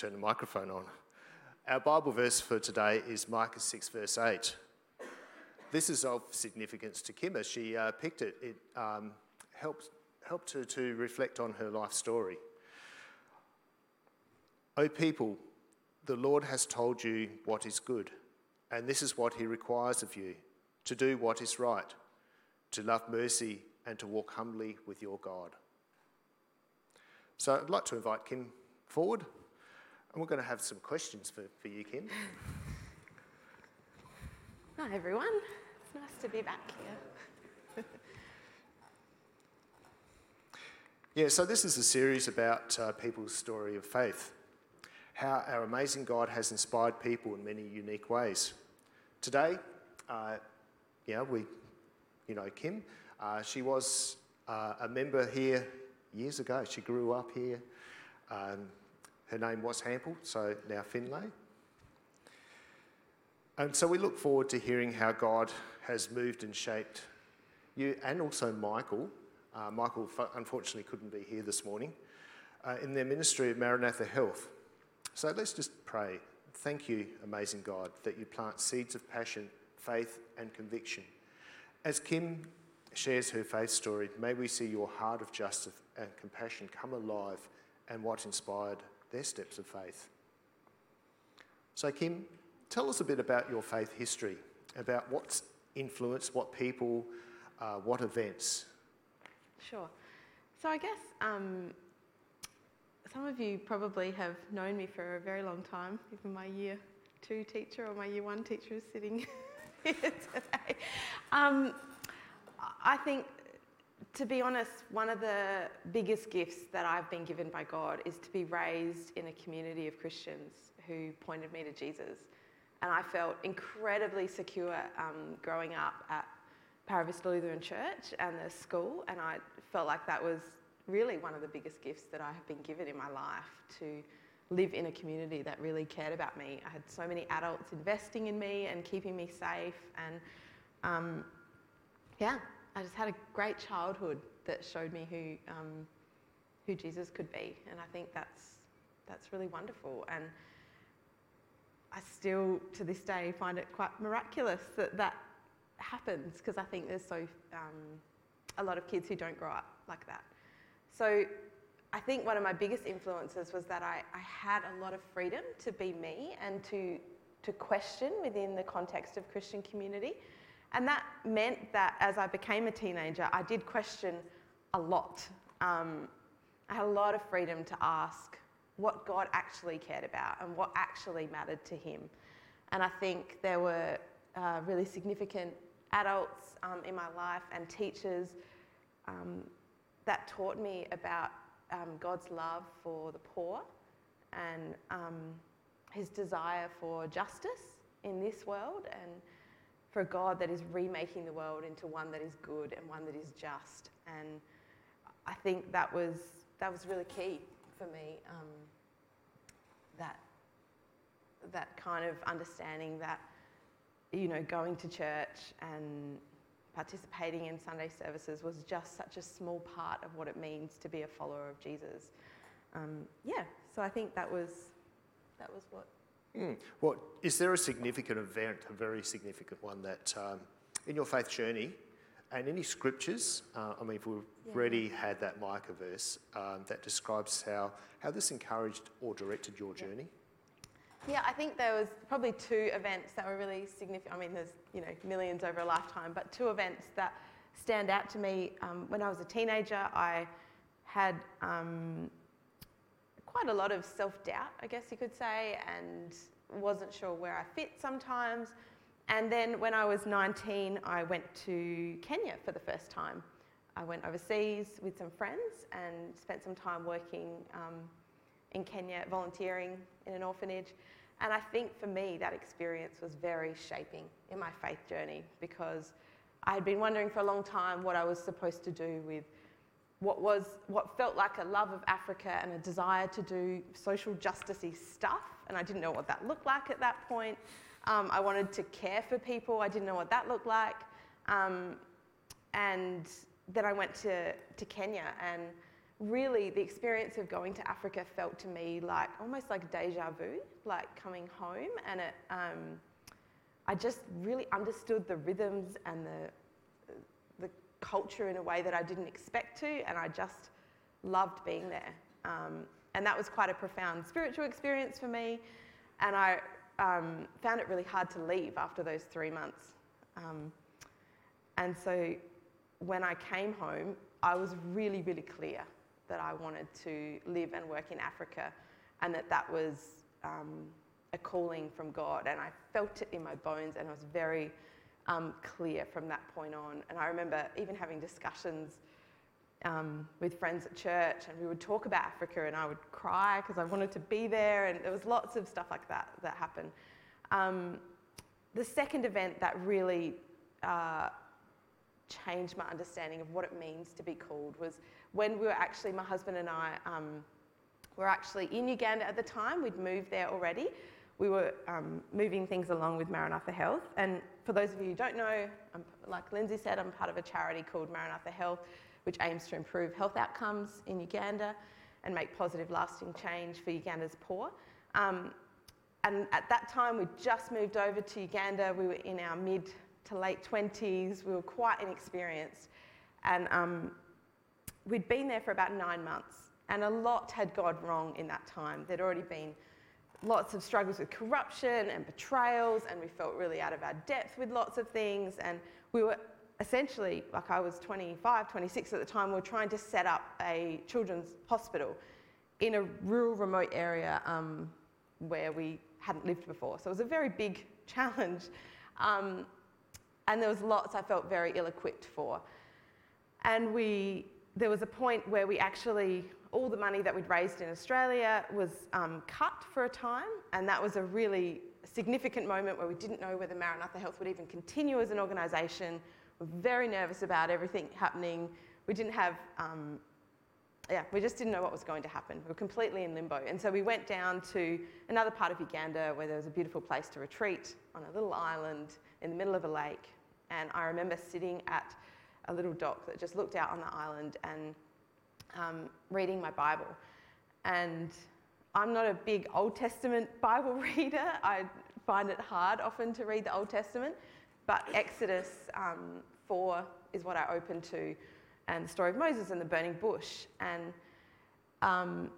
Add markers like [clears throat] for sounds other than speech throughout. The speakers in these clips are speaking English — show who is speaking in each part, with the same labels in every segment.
Speaker 1: turn the microphone on. Our Bible verse for today is Micah 6, verse 8. This is of significance to Kim as she uh, picked it. It um, helped, helped her to reflect on her life story. O people, the Lord has told you what is good, and this is what he requires of you to do what is right, to love mercy, and to walk humbly with your God. So I'd like to invite Kim forward, and we're going to have some questions for, for you, Kim. [laughs]
Speaker 2: Hi, everyone. It's nice to be back here. [laughs]
Speaker 1: yeah, so this is a series about uh, people's story of faith, how our amazing God has inspired people in many unique ways. Today, uh, yeah, we, you know, Kim, uh, she was uh, a member here years ago. She grew up here. Um, her name was Hample, so now Findlay. And so we look forward to hearing how God has moved and shaped you and also Michael. Uh, Michael unfortunately couldn't be here this morning uh, in their ministry of Maranatha Health. So let's just pray. Thank you, amazing God, that you plant seeds of passion, faith, and conviction. As Kim shares her faith story, may we see your heart of justice and compassion come alive and what inspired their steps of faith. So, Kim, tell us a bit about your faith history, about what's influenced, what people, uh, what events.
Speaker 2: Sure. So, I guess um, some of you probably have known me for a very long time, even my year two teacher or my year one teacher is sitting [laughs] here today. Um, I think, to be honest, one of the biggest gifts that I've been given by God is to be raised in a community of Christians who pointed me to Jesus. And I felt incredibly secure um, growing up at Paravista Lutheran Church and the school, and I felt like that was really one of the biggest gifts that I have been given in my life to live in a community that really cared about me. I had so many adults investing in me and keeping me safe, and um, yeah, I just had a great childhood that showed me who, um, who Jesus could be. And I think that's, that's really wonderful. And I still, to this day, find it quite miraculous that that happens because I think there's so um, a lot of kids who don't grow up like that. So I think one of my biggest influences was that I, I had a lot of freedom to be me and to, to question within the context of Christian community. And that meant that as I became a teenager, I did question a lot. Um, I had a lot of freedom to ask what God actually cared about and what actually mattered to Him. And I think there were uh, really significant adults um, in my life and teachers um, that taught me about um, God's love for the poor and um, His desire for justice in this world and for a God that is remaking the world into one that is good and one that is just. And I think that was, that was really key for me. Um, that, that kind of understanding that, you know, going to church and participating in Sunday services was just such a small part of what it means to be a follower of Jesus. Um, yeah, so I think that was, that was what
Speaker 1: Mm. Well, is there a significant event, a very significant one that um, in your faith journey, and any scriptures? Uh, I mean, if we've yeah. already had that Micah verse um, that describes how how this encouraged or directed your journey.
Speaker 2: Yeah, I think there was probably two events that were really significant. I mean, there's you know millions over a lifetime, but two events that stand out to me. Um, when I was a teenager, I had um, quite a lot of self doubt, I guess you could say, and wasn't sure where I fit sometimes. And then when I was 19, I went to Kenya for the first time. I went overseas with some friends and spent some time working um, in Kenya, volunteering in an orphanage. And I think for me, that experience was very shaping in my faith journey because I had been wondering for a long time what I was supposed to do with what was what felt like a love of Africa and a desire to do social justicey stuff, and I didn't know what that looked like at that point. Um, I wanted to care for people. I didn't know what that looked like, um, and then I went to to Kenya and really the experience of going to Africa felt to me like almost like deja vu, like coming home. And it, um, I just really understood the rhythms and the, the culture in a way that I didn't expect to. And I just loved being there. Um, and that was quite a profound spiritual experience for me. And I um, found it really hard to leave after those three months. Um, and so when I came home, I was really, really clear that I wanted to live and work in Africa and that that was um, a calling from God. And I felt it in my bones and I was very um, clear from that point on. And I remember even having discussions um, with friends at church and we would talk about Africa and I would cry because I wanted to be there and there was lots of stuff like that that happened. Um, the second event that really uh, changed my understanding of what it means to be called was when we were actually, my husband and I um, were actually in Uganda at the time. We'd moved there already. We were um, moving things along with Maranatha Health. And for those of you who don't know, I'm, like Lindsay said, I'm part of a charity called Maranatha Health, which aims to improve health outcomes in Uganda and make positive, lasting change for Uganda's poor. Um, and at that time, we just moved over to Uganda. We were in our mid to late 20s. We were quite inexperienced. And um, we'd been there for about nine months. And a lot had gone wrong in that time. There'd already been lots of struggles with corruption and betrayals, and we felt really out of our depth with lots of things. And we were essentially, like I was 25, 26 at the time, we were trying to set up a children's hospital in a rural, remote area um, where we hadn't lived before. So it was a very big [laughs] challenge. Um, and there was lots I felt very ill-equipped for. And we, there was a point where we actually, all the money that we'd raised in Australia was um, cut for a time, and that was a really significant moment where we didn't know whether Maranatha Health would even continue as an organisation. We were very nervous about everything happening. We didn't have, um, yeah, we just didn't know what was going to happen. We were completely in limbo. And so we went down to another part of Uganda where there was a beautiful place to retreat on a little island in the middle of a lake. And I remember sitting at a little dock that just looked out on the island and um, reading my Bible. And I'm not a big Old Testament [laughs] Bible reader. I find it hard often to read the Old Testament, but Exodus um, 4 is what I open to, and the story of Moses and the burning bush. And um,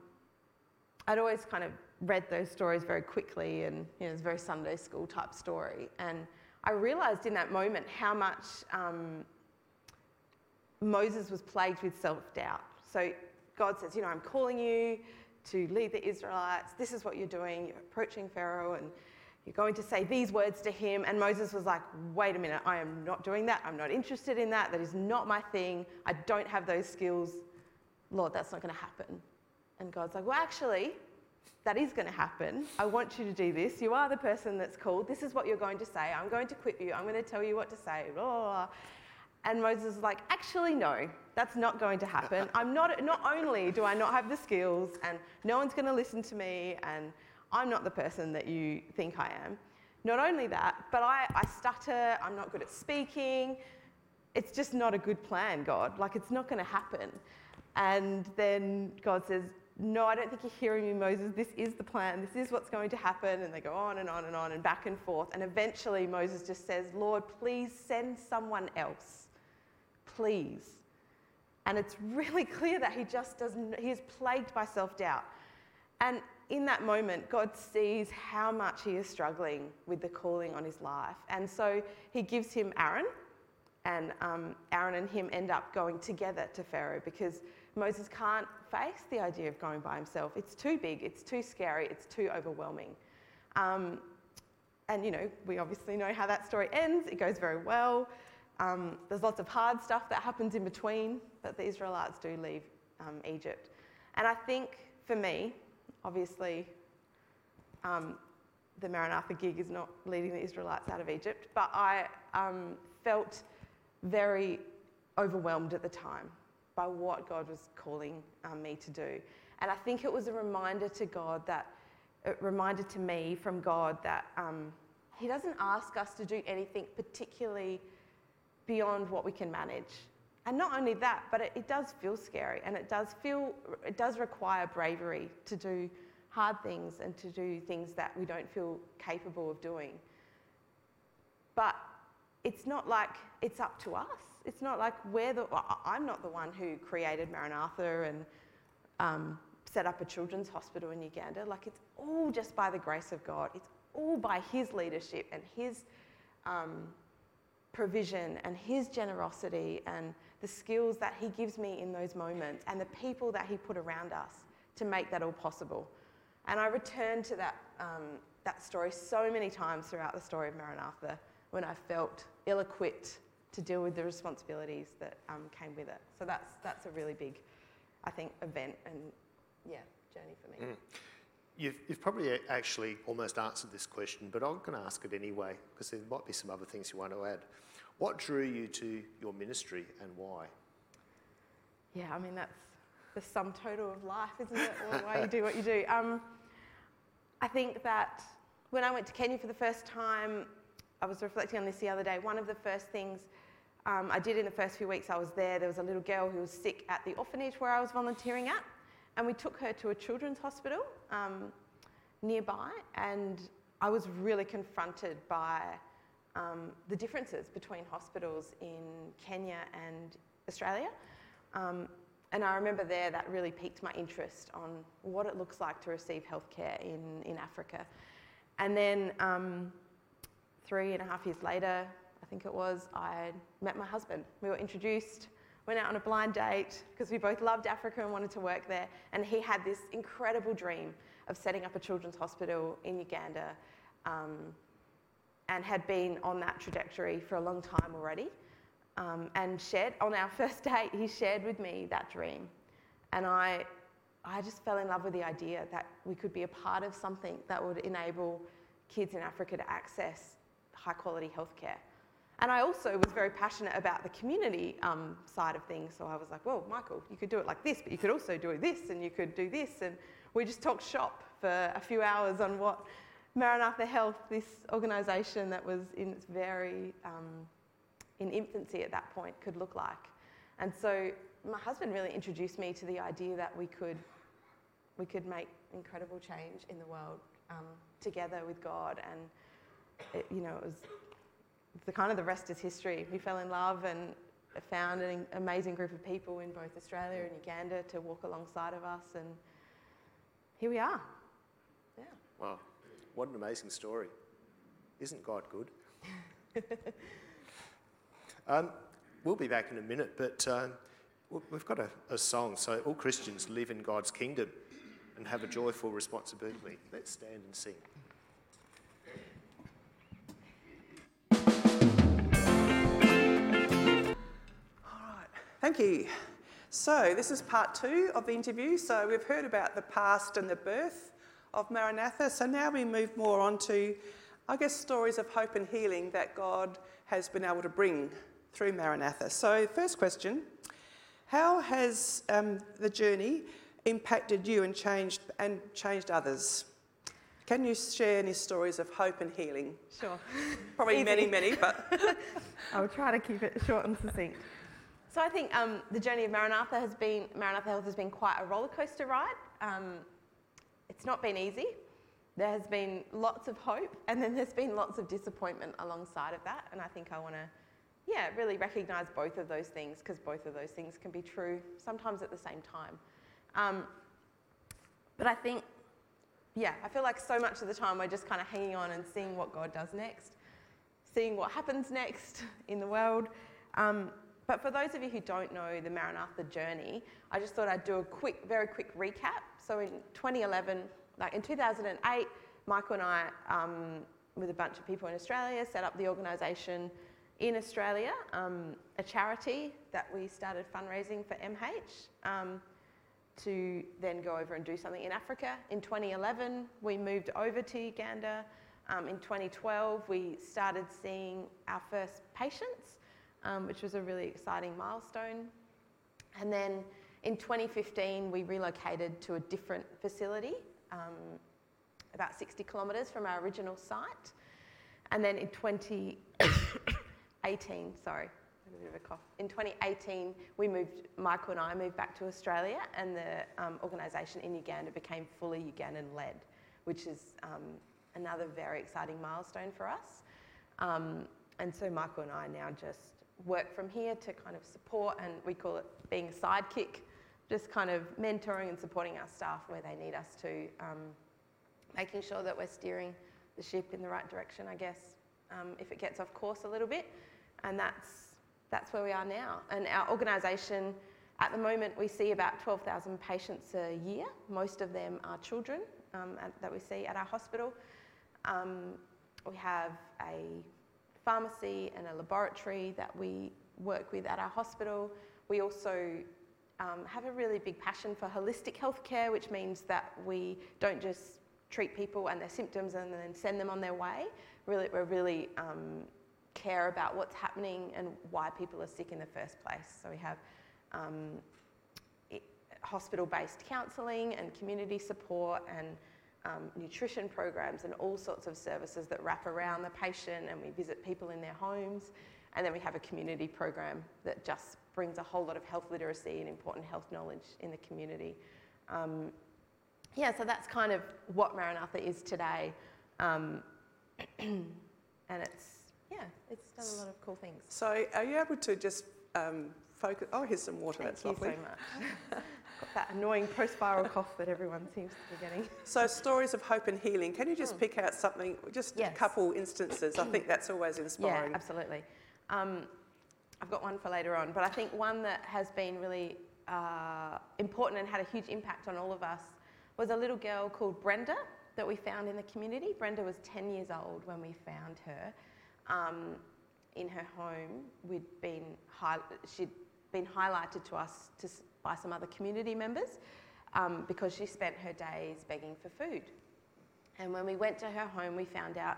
Speaker 2: I'd always kind of read those stories very quickly, and you know, it's a very Sunday school type story. And I realized in that moment how much um, Moses was plagued with self doubt. So God says, You know, I'm calling you to lead the Israelites. This is what you're doing. You're approaching Pharaoh and you're going to say these words to him. And Moses was like, Wait a minute, I am not doing that. I'm not interested in that. That is not my thing. I don't have those skills. Lord, that's not going to happen. And God's like, Well, actually, that is going to happen. I want you to do this. You are the person that's called. This is what you're going to say. I'm going to equip you. I'm going to tell you what to say. Blah, blah, blah. And Moses is like, actually, no, that's not going to happen. I'm not, not only do I not have the skills and no one's going to listen to me and I'm not the person that you think I am. Not only that, but I, I stutter, I'm not good at speaking. It's just not a good plan, God. Like, it's not going to happen. And then God says, no, I don't think you're hearing me, Moses. This is the plan. This is what's going to happen. And they go on and on and on and back and forth. And eventually Moses just says, Lord, please send someone else. Please. And it's really [laughs] clear that he just doesn't, he is plagued by self doubt. And in that moment, God sees how much he is struggling with the calling on his life. And so he gives him Aaron, and um, Aaron and him end up going together to Pharaoh because Moses can't face the idea of going by himself. It's too big, it's too scary, it's too overwhelming. Um, and, you know, we obviously know how that story ends. It goes very well. Um, there's lots of hard stuff that happens in between, but the Israelites do leave um, Egypt. And I think for me, obviously, um, the Maranatha gig is not leading the Israelites out of Egypt, but I um, felt very overwhelmed at the time by what God was calling um, me to do. And I think it was a reminder to God that, a reminder to me from God that um, He doesn't ask us to do anything particularly beyond what we can manage. and not only that, but it, it does feel scary and it does feel, it does require bravery to do hard things and to do things that we don't feel capable of doing. But it's not like it's up to us. It's not like we're the, I'm not the one who created Maranatha and um, set up a children's hospital in Uganda. Like it's all just by the grace of God. It's all by His leadership and His um, provision and His generosity and the skills that He gives me in those moments and the people that He put around us to make that all possible. And I return to that, um, that story so many times throughout the story of Maranatha when I felt ill equipped to deal with the responsibilities that um, came with it. So that's, that's a really big, I think, event and, yeah, journey for me. Mm.
Speaker 1: You've, you've, probably actually almost answered this question, but I'm going to ask it anyway because there might be some other things you want to add. What drew you to your ministry and why?
Speaker 2: Yeah, I mean, that's the sum total of life, isn't it? why you do what you do. Um, I think that when I went to Kenya for the first time, I was reflecting on this the other day. One of the first things um, I did in the first few weeks I was there, there was a little girl who was sick at the orphanage where I was volunteering at, and we took her to a children's hospital um, nearby, and I was really confronted by um, the differences between hospitals in Kenya and Australia. Um, and I remember there that really piqued my interest on what it looks like to receive healthcare in, in Africa. And then um, three and a half years later, I think it was, I met my husband. We were introduced, went out on a blind date because we both loved Africa and wanted to work there. And he had this incredible dream of setting up a children's hospital in Uganda um, and had been on that trajectory for a long time already. Um, and shared, on our [laughs] first date, he shared with me that dream. And I, I just fell in love with the idea that we could be a part of something that would enable kids in Africa to access high quality healthcare. And I also was very passionate about the community um, side of things. So I was like, well, Michael, you could do it like this, but you could also do this and you could do this. And we just talked shop for a few hours on what Maranatha Health, this organisation that was in its very um, in infancy at that point, could look like. And so my husband really introduced me to the idea that we could we could make incredible change in the world um, together with God and it, you know, it was the kind of the rest is history. We fell in love and found an amazing group of people in both Australia and Uganda to walk alongside of us, and here we are. Yeah.
Speaker 1: Wow, what an amazing story! Isn't God good? [laughs] um, we'll be back in a minute, but um, we've got a, a song. So all Christians live in God's kingdom and have a joyful responsibility. Let's stand and sing.
Speaker 3: Thank you. So, this is part two of the interview. So, we've heard about the past and the birth of Maranatha. So, now we move more on to, I guess, stories of hope and healing that God has been able to bring through Maranatha. So, first question How has um, the journey impacted you and changed, and changed others? Can you share any stories of hope and healing?
Speaker 2: Sure.
Speaker 3: Probably many, many, but. [laughs]
Speaker 2: I'll try to keep it short and succinct. So I think um, the journey of Maranatha has been, Maranatha Health has been quite a roller coaster ride. Um, it's not been easy. There has been lots of hope and then there's been lots of disappointment alongside of that. And I think I want to, yeah, really recognise both of those things because both of those things can be true sometimes at the same time. Um, but I think, yeah, I feel like so much of the time we're just kind of hanging on and seeing what God does next, seeing what happens next in the world. Um, but for those of you who don't know the Maranatha journey, I just thought I'd do a quick, very quick recap. So in 2011, like in 2008, Michael and I, um, with a bunch of people in Australia, set up the organisation in Australia, um, a charity that we started fundraising for MH um, to then go over and do something in Africa. In 2011, we moved over to Uganda. Um, in 2012, we started seeing our first patients um, which was a really exciting milestone. And then in 2015, we relocated to a different facility, um, about 60 kilometres from our original site. And then in 2018, [coughs] sorry, a bit of a cough. In 2018, we moved, Michael and I moved back to Australia, and the um, organisation in Uganda became fully Ugandan led, which is um, another very exciting milestone for us. Um, and so Michael and I now just work from here to kind of support, and we call it being a sidekick, just kind of mentoring and supporting our staff where they need us to, um, making sure that we're steering the ship in the right direction, I guess, um, if it gets off course a little bit. And that's, that's where we are now. And our organisation, at the moment, we see about 12,000 patients a year. Most of them are children um, at, that we see at our hospital. Um, we have a pharmacy and a laboratory that we work with at our hospital. We also um, have a really big passion for holistic healthcare, which means that we don't just treat people and their symptoms and then send them on their way. Really, we really um, care about what's happening and why people are sick in the first place. So we have um, hospital-based counselling and community support and um, nutrition programs and all sorts of services that wrap around the patient and we visit people in their homes. And then we have a community program that just brings a whole lot of health literacy and important health knowledge in the community. Um, yeah, so that's kind of what Maranatha is today. Um, [clears throat] and it's, yeah, it's done a lot of cool things.
Speaker 3: So are you able to just um, focus? Oh, here's some water.
Speaker 2: Thank
Speaker 3: That's
Speaker 2: you
Speaker 3: lovely.
Speaker 2: so much. [laughs] That annoying post-viral cough that everyone seems to be getting. [laughs]
Speaker 3: So stories of hope and healing. Can you just pick out something, just
Speaker 2: Yes.
Speaker 3: a couple instances? I think that's always inspiring.
Speaker 2: Yeah, absolutely. Um, I've got one for later on, but I think one that has been really uh, important and had a huge impact on all of us was a little girl called Brenda that we found in the community. Brenda was 10 years old when we found her. Um, in her home, we'd been high, she'd been highlighted to us to, by some other community members um, because she spent her days begging for food. And when we went to her home, we found out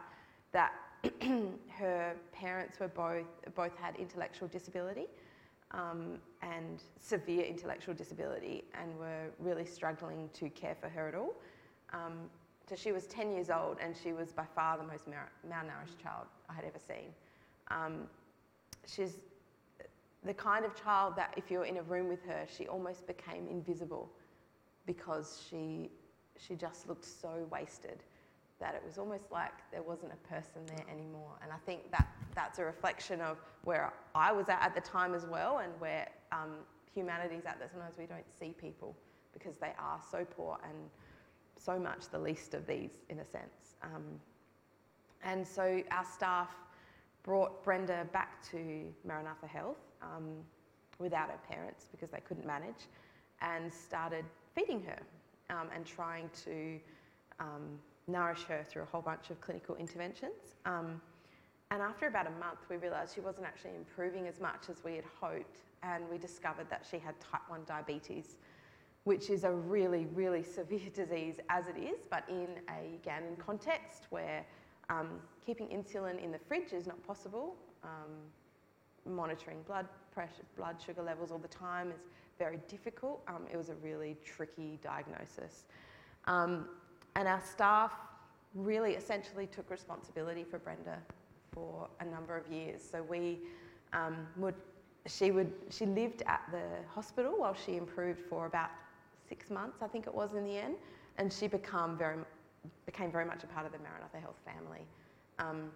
Speaker 2: that [clears throat] her parents were both both had intellectual disability um, and severe intellectual disability, and were really struggling to care for her at all. Um, so she was 10 years old, and she was by far the most malnourished child I had ever seen. Um, she's the kind of child that if you're in a room with her, she almost became invisible because she she just looked so wasted that it was almost like there wasn't a person there anymore. And I think that that's a reflection of where I was at at the time as well, and where um, humanity's at. That sometimes we don't see people because they are so poor and so much the least of these, in a sense. Um, and so our staff brought Brenda back to Maranatha Health um, without her parents because they couldn't manage, and started feeding her um, and trying to um, nourish her through a whole bunch of clinical interventions. Um, and after about a month, we realised she wasn't actually improving as much as we had hoped, and we discovered that she had type 1 diabetes, which is a really, really [laughs] severe disease as it is, but in a Ugandan context where um, keeping insulin in the fridge is not possible. Um, monitoring blood pressure, blood sugar levels all the time is very difficult. Um, it was a really tricky diagnosis. Um, and our staff really essentially took responsibility for Brenda for a number of years. So we um, would, she would, she lived at the hospital while she improved for about six months, I think it was in the end, and she become very, became very much a part of the Maranatha Health family. Um,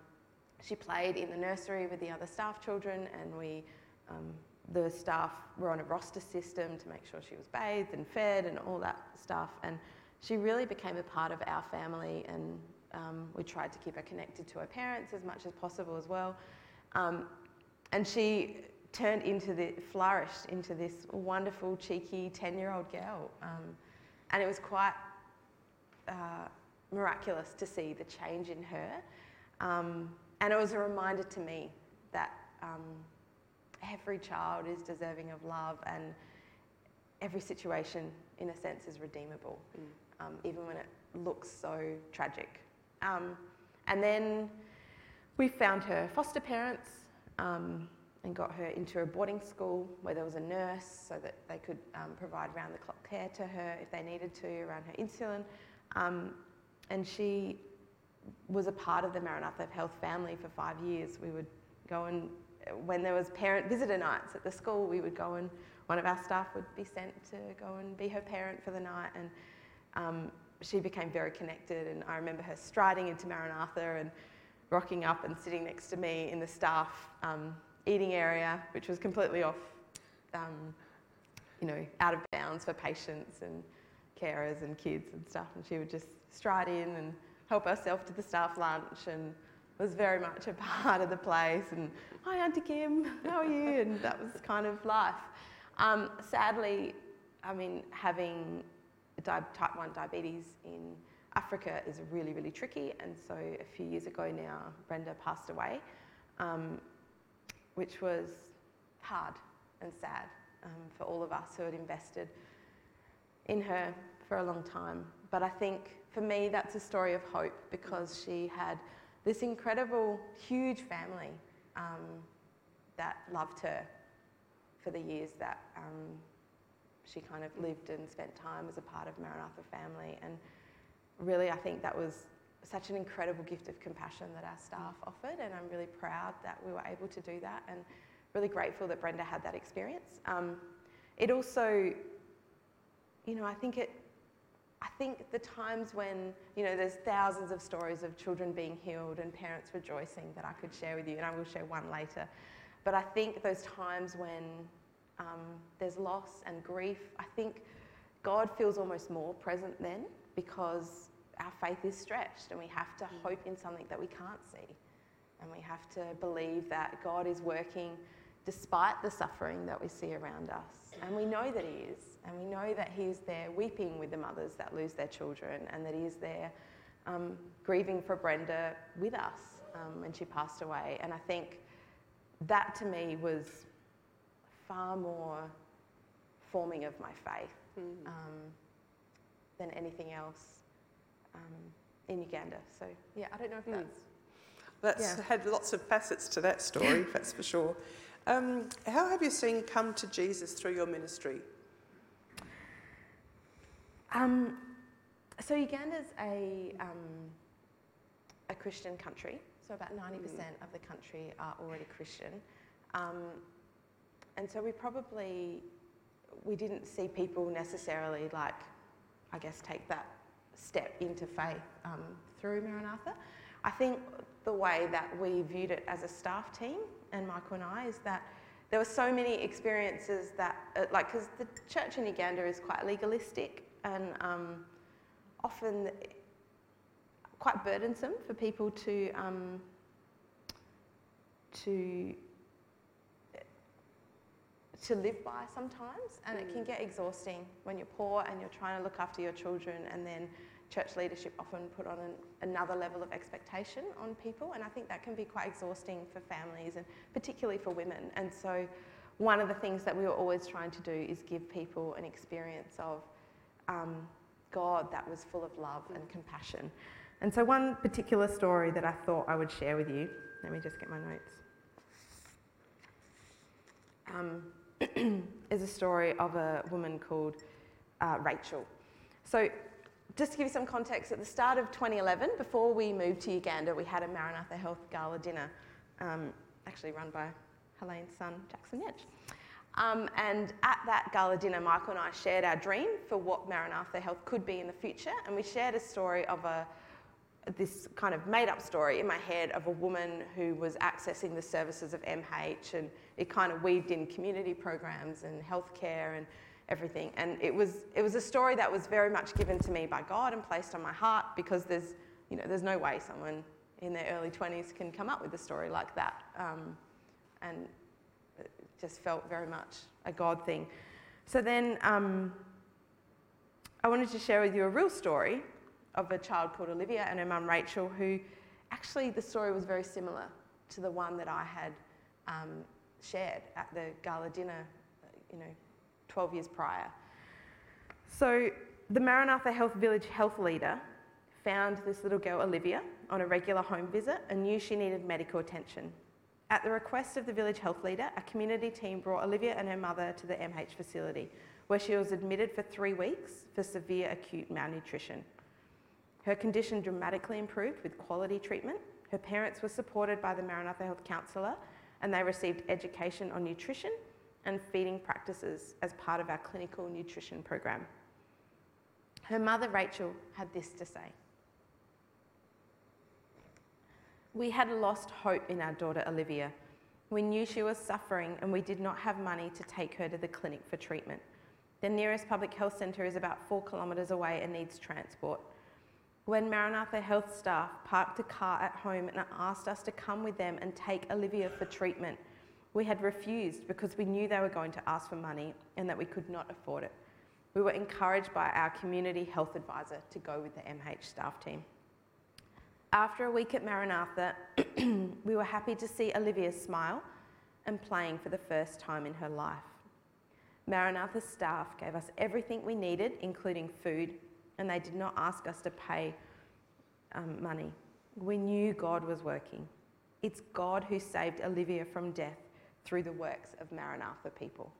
Speaker 2: she played in the nursery with the other staff children, and we, um, the staff were on a roster system to make sure she was bathed and fed and all that stuff. And she really became a part of our family, and um, we tried to keep her connected to her parents as much as possible as well. Um, and she turned into the flourished into this wonderful, cheeky ten-year-old girl, um, and it was quite uh, miraculous to see the change in her. Um, and it was a reminder to me that um, every child is deserving of love and every situation, in a sense, is redeemable, um, even when it looks so tragic. Um, and then we found her foster parents um, and got her into a boarding school where there was a nurse so that they could um, provide round the clock care to her if they needed to around her insulin. Um, and she was a part of the Maranatha Health family for five years. We would go and when there was parent visitor nights at the school, we would go and one of our staff would be sent to go and be her parent for the night. And um, she became very connected. And I remember her striding into Maranatha and rocking up and sitting next to me in the staff um, eating area, which was completely off, um, you know, out of bounds for patients and carers and kids and stuff. And she would just stride in and help herself to the staff lunch and was very much a [laughs] part of the place. And hi, Auntie Kim, how are you? And that was kind of life. Um, sadly, I mean, having type 1 diabetes in Africa is really, really tricky. And so a few years ago now, Brenda passed away, um, which was hard and sad um, for all of us who had invested in her for a long time. But I think for me, that's a story of hope because she had this incredible, huge family um, that loved her for the years that um, she kind of lived and spent time as a part of Maranatha family. And really, I think that was such an incredible gift of compassion that our staff offered, and I'm really proud that we were able to do that, and really grateful that Brenda had that experience. Um, it also, you know, I think it. I think the times when, you know, there's thousands of stories of children being healed and parents rejoicing that I could share with you, and I will share one later. But I think those times when um, there's loss and grief, I think God feels almost more present then because our faith is stretched and we have to mm. hope in something that we can't see. And we have to believe that God is working despite the suffering that we see around us. And we know that He is. And we know that He is there weeping with the mothers that lose their children and that He is there um, grieving for Brenda with us um, when she passed away. And I think that to me was far more forming of my faith mm. um, than anything else um, in Uganda. So, yeah, I don't know if mm. that's.
Speaker 3: That's yeah. had lots of facets to that story, that's for sure. Um, how have you seen come to Jesus through your ministry?
Speaker 2: Um, so Uganda's a um, a Christian country. So about ninety percent mm. of the country are already Christian. Um, and so we probably we didn't see people necessarily like I guess take that step into faith um, through Maranatha. I think the way that we viewed it as a staff team and Michael and I is that there were so many experiences that uh, like because the church in Uganda is quite legalistic and um, often quite burdensome for people to um, to to live by sometimes, and mm. it can mm. get exhausting when you're poor and you're trying to look after your children, and then church leadership often put on an, another level of expectation on people, and I think that can be quite exhausting for families and particularly for women. And so, one of the things that we were always trying to do is give people an experience of um, God that was full of love and compassion. And so, one particular story that I thought I would share with you. Let me just get my notes. Um, [clears throat] is a story of a woman called uh, Rachel. So, just to give you some context, at the start of 2011, before we moved to Uganda, we had a Maranatha Health Gala dinner, um, actually run by Helene's son, Jackson Yedge. Um, and at that gala dinner, Michael and I shared our dream for what Maranatha Health could be in the future, and we shared a story of a this kind of made up story in my head of a woman who was accessing the services of MH and it kind of weaved in community programs and healthcare and everything. And it was, it was a story that was very much given to me by God and placed on my heart because there's, you know, there's no way someone in their early 20s can come up with a story like that. Um, and it just felt very much a God thing. So then um, I wanted to share with you a real story of a child called Olivia and her mum Rachel, who actually the story was very similar to the one that I had um, shared at the gala dinner, you know, 12 years prior. So the Maranatha Health Village health leader found this little girl, Olivia, on a regular home visit and knew she needed medical attention. At the request of the village health leader, a community team brought Olivia and her mother to the MH facility, where she was admitted for three weeks for severe acute malnutrition. Her condition dramatically improved with quality treatment. Her parents were supported by the Maranatha Health counsellor and they received education on nutrition and feeding practices as part of our clinical nutrition program. Her mother, Rachel, had this to say We had lost hope in our daughter, Olivia. We knew she was suffering and we did not have money to take her to the clinic for treatment. The nearest public health centre is about four kilometres away and needs transport. When Maranatha Health staff parked a car at home and asked us to come with them and take Olivia for treatment, we had refused because we knew they were going to ask for money and that we could not afford it. We were encouraged by our community health advisor to go with the MH staff team. After a week at Maranatha, [clears throat] we were happy to see Olivia smile and playing for the first time in her life. Maranatha staff gave us everything we needed, including food, and they did not ask us to pay um, money. We knew God was working. It's God who saved Olivia from death through the works of Maranatha people.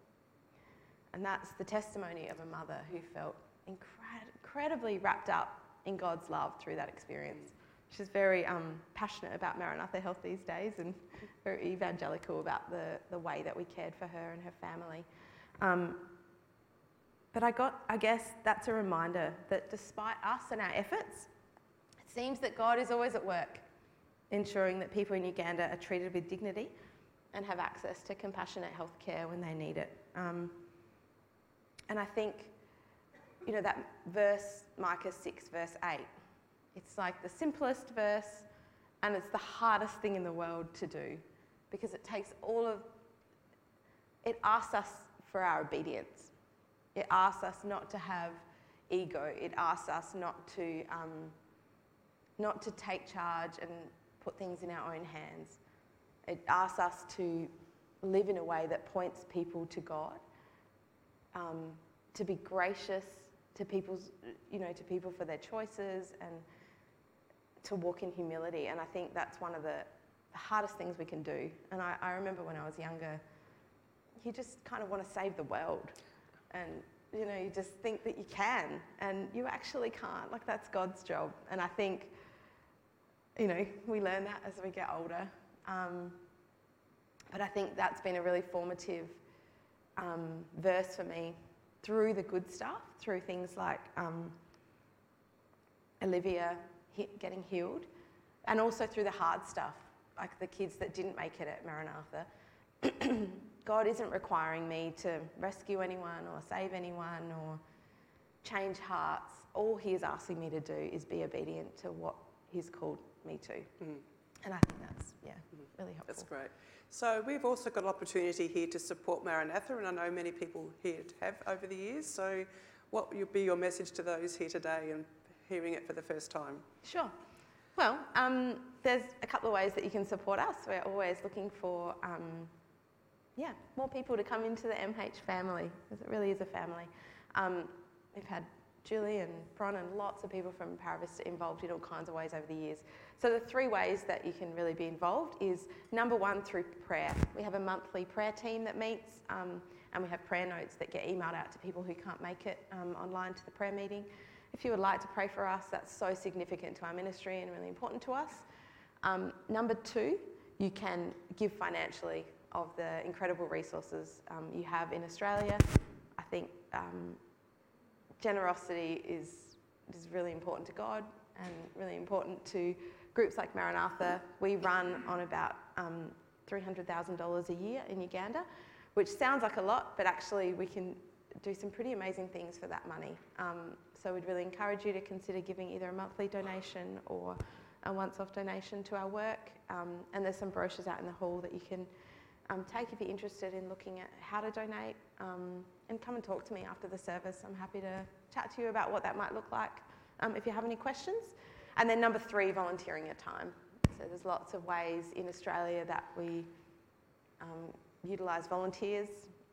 Speaker 2: And that's the testimony of a mother who felt incred- incredibly wrapped up in God's love through that experience. She's very um, passionate about Maranatha Health these days and very evangelical about the, the way that we cared for her and her family. Um, but I got, I guess that's a reminder that despite us and our efforts, it seems that God is always at work, ensuring that people in Uganda are treated with dignity and have access to compassionate health care when they need it. Um, and I think, you know, that verse, Micah 6, verse 8, it's like the simplest verse and it's the hardest thing in the world to do because it takes all of, it asks us for our obedience. It asks us not to have ego. It asks us not to, um, not to take charge and put things in our own hands. It asks us to live in a way that points people to God, um, to be gracious to people's, you know, to people for their choices and to walk in humility. And I think that's one of the hardest things we can do. And I, I remember when I was younger, you just kind of want to save the world. And, you know, you just think that you can, and you actually can't. Like, that's God's job. And I think, you know, we learn that as we get older. Um, but I think that's been a really formative um, verse for me through the good stuff, through things like um, Olivia getting healed, and also through the hard stuff, like the kids that didn't make it at Maranatha. [clears throat] God isn't requiring me to rescue anyone or save anyone or change hearts. All He is asking me to do is be obedient to what He's called me to. Mm. And I think that's, yeah. Really helpful.
Speaker 3: That's great. So we've also got an opportunity here to support Maranatha, and I know many people here have over the years. So what would be your message to those here today and hearing it for the first time?
Speaker 2: Sure. Well, um, there's a couple of ways that you can support us. We're always looking for um, yeah, more people to come into the MH family, because it really is a family. Um, we've had Julie and Bron and lots of people from Paravista involved in all kinds of ways over the years. So the three ways that you can really be involved is number one through prayer. We have a monthly prayer team that meets, um, and we have prayer notes that get emailed out to people who can't make it um, online to the prayer meeting. If you would like to pray for us, that's so significant to our ministry and really important to us. Um, number two, you can give financially of the incredible resources um, you have in Australia. I think um, generosity is, is really important to God and really important to groups like Maranatha. We run on about um, $300,000 a year in Uganda, which sounds like a lot, but actually we can do some pretty amazing things for that money. Um, so we'd really encourage you to consider giving either a monthly donation or a once-off donation to our work. Um, and there's some brochures out in the hall that you can um, take if you're interested in looking at how to donate um, and come and talk to me after the service. I'm happy to chat to you about what that might look like um, if you have any questions. And then number three, volunteering your time. So there's lots of ways in Australia that we um, utilise volunteers.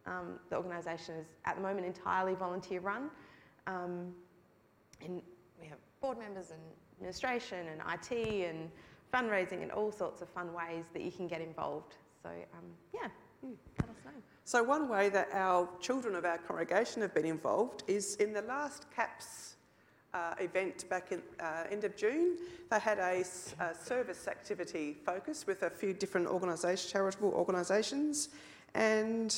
Speaker 2: Um, the organisation is at the moment entirely volunteer run. Um, and we have board members and administration and IT and fundraising and all sorts of fun ways that you can get involved. So, um, yeah, mm, let us know.
Speaker 3: So, one way that our children of our congregation have been involved is in the last CAPS uh, event back in uh, end of June. They had a service activity focus with a few different organisations, charitable organisations, and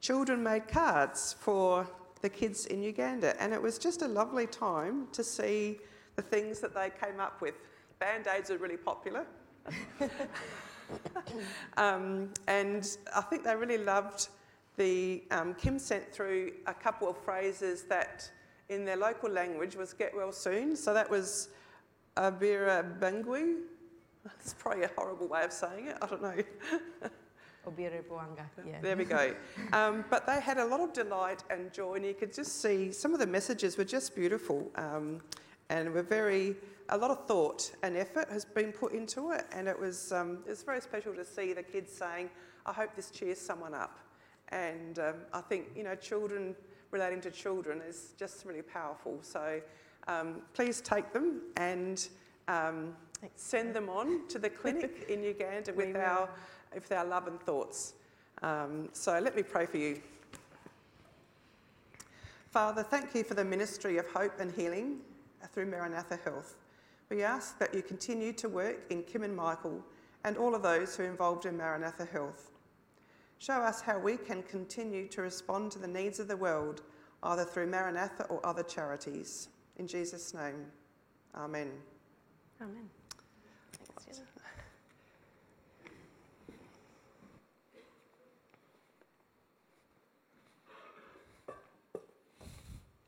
Speaker 3: children made cards for the kids in Uganda. And it was just a lovely time to see the things that they came up with. Band aids are really popular. [laughs] [laughs] um, and I think they really loved the. Um, Kim sent through a couple of phrases that in their local language was get well soon. So that was Abira Bangui. [laughs] That's probably a horrible way of saying it. I don't know. [laughs]
Speaker 2: Obire Buanga, yeah.
Speaker 3: There we go. Um, but they had a lot of delight and joy, and you could just see some of the messages were just beautiful um, and were very, a lot of thought and effort has been put into it. And it was, um, it was very special to see the kids saying, I hope this cheers someone up. And um, I think, you know, children relating to children is just really powerful. So um, please take them and um, send them on to the clinic [laughs] in Uganda with our with our love and thoughts. Um, so let me pray for you. Father, thank you for the ministry of hope and healing through Maranatha Health. We ask that you continue to work in Kim and Michael and all of those who are involved in Maranatha Health. Show us how we can continue to respond to the needs of the world, either through Maranatha or other charities. In Jesus' name, Amen.
Speaker 2: Amen. Thanks, Jenna.